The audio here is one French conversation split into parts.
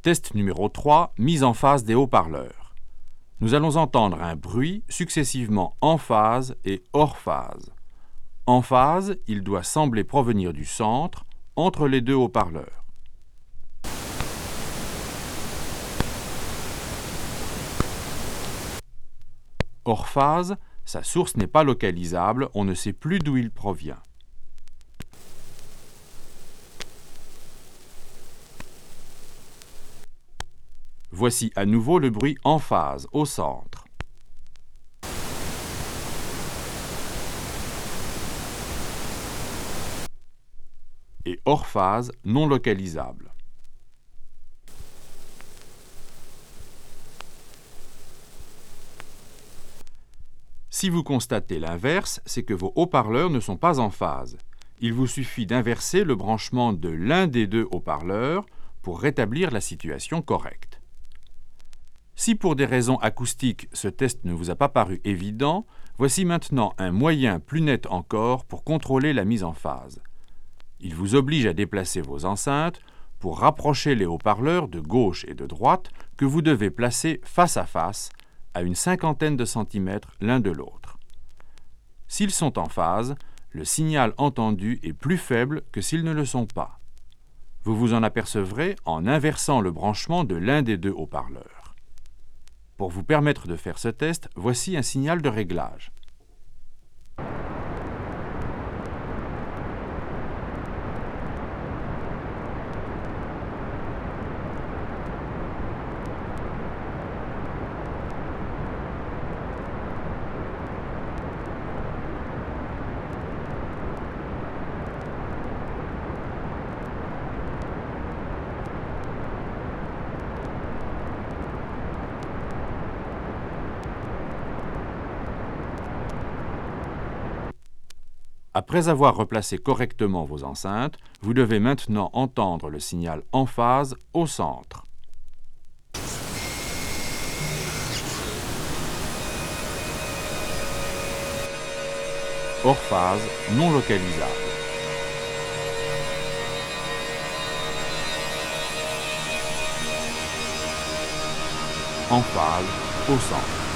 Test numéro 3, mise en phase des haut-parleurs. Nous allons entendre un bruit successivement en phase et hors phase. En phase, il doit sembler provenir du centre, entre les deux haut-parleurs. Hors phase, sa source n'est pas localisable, on ne sait plus d'où il provient. Voici à nouveau le bruit en phase, au centre. Et hors phase, non localisable. Si vous constatez l'inverse, c'est que vos haut-parleurs ne sont pas en phase. Il vous suffit d'inverser le branchement de l'un des deux haut-parleurs pour rétablir la situation correcte. Si pour des raisons acoustiques ce test ne vous a pas paru évident, voici maintenant un moyen plus net encore pour contrôler la mise en phase. Il vous oblige à déplacer vos enceintes pour rapprocher les haut-parleurs de gauche et de droite que vous devez placer face à face, à une cinquantaine de centimètres l'un de l'autre. S'ils sont en phase, le signal entendu est plus faible que s'ils ne le sont pas. Vous vous en apercevrez en inversant le branchement de l'un des deux haut-parleurs. Pour vous permettre de faire ce test, voici un signal de réglage. Après avoir replacé correctement vos enceintes, vous devez maintenant entendre le signal en phase au centre. Hors phase, non localisable. En phase, au centre.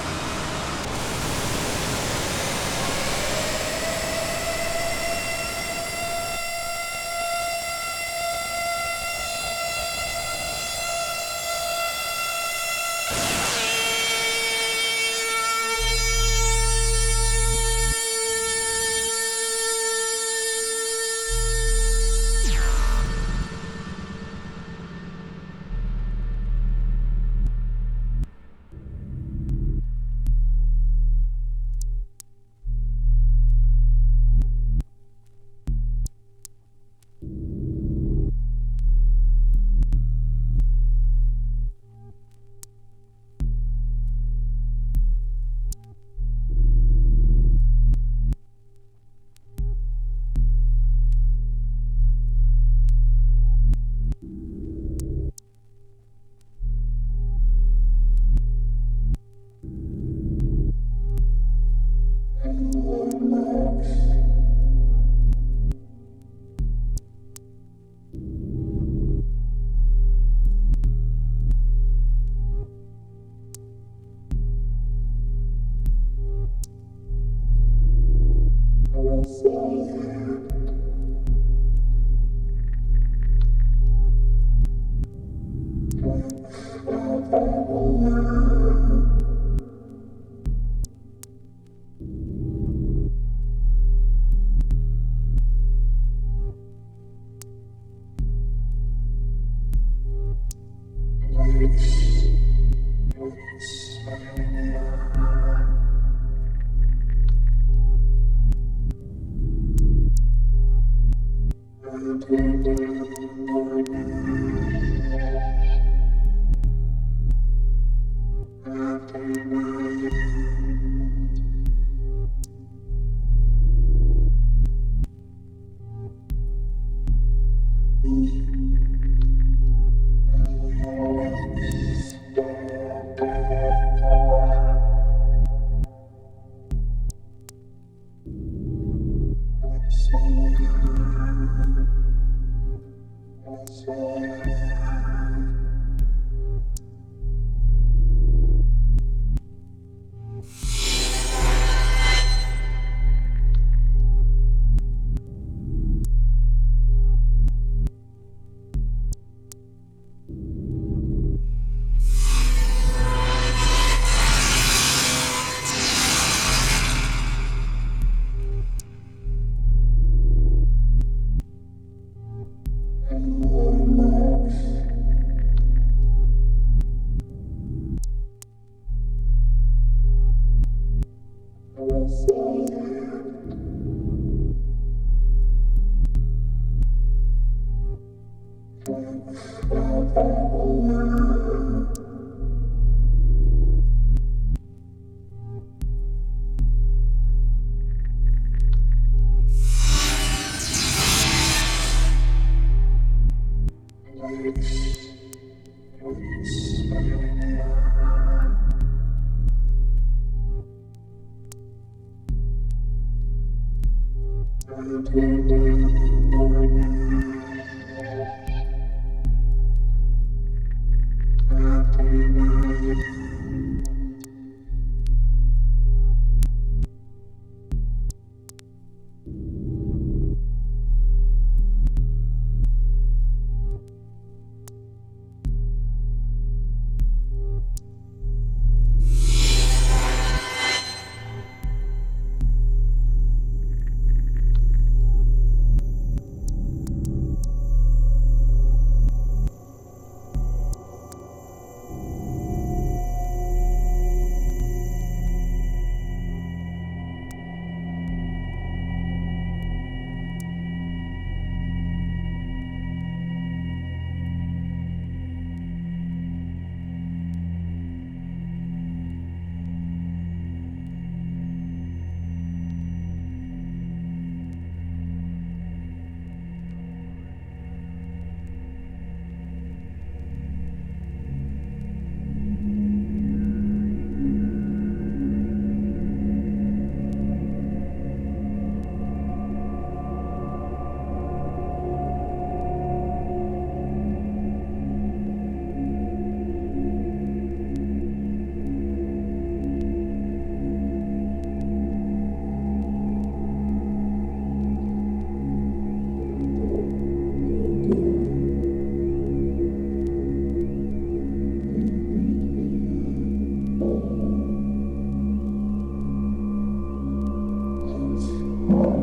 more.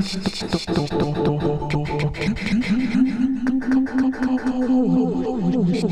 よいしょ。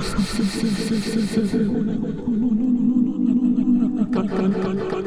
Kan, kan, kan, kan.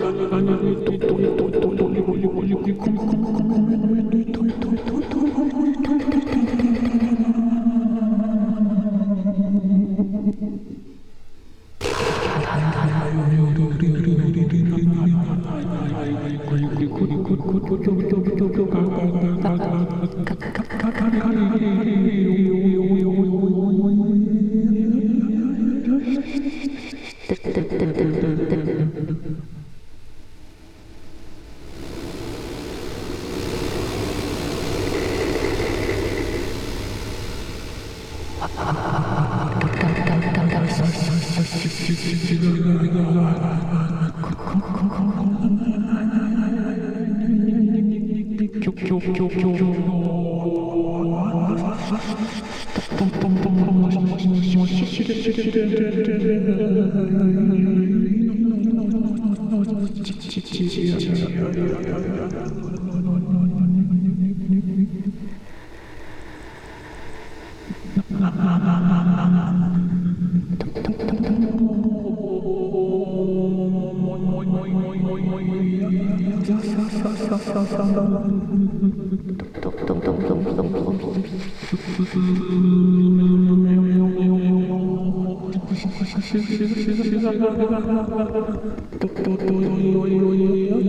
nuôi nuôi nuôi nước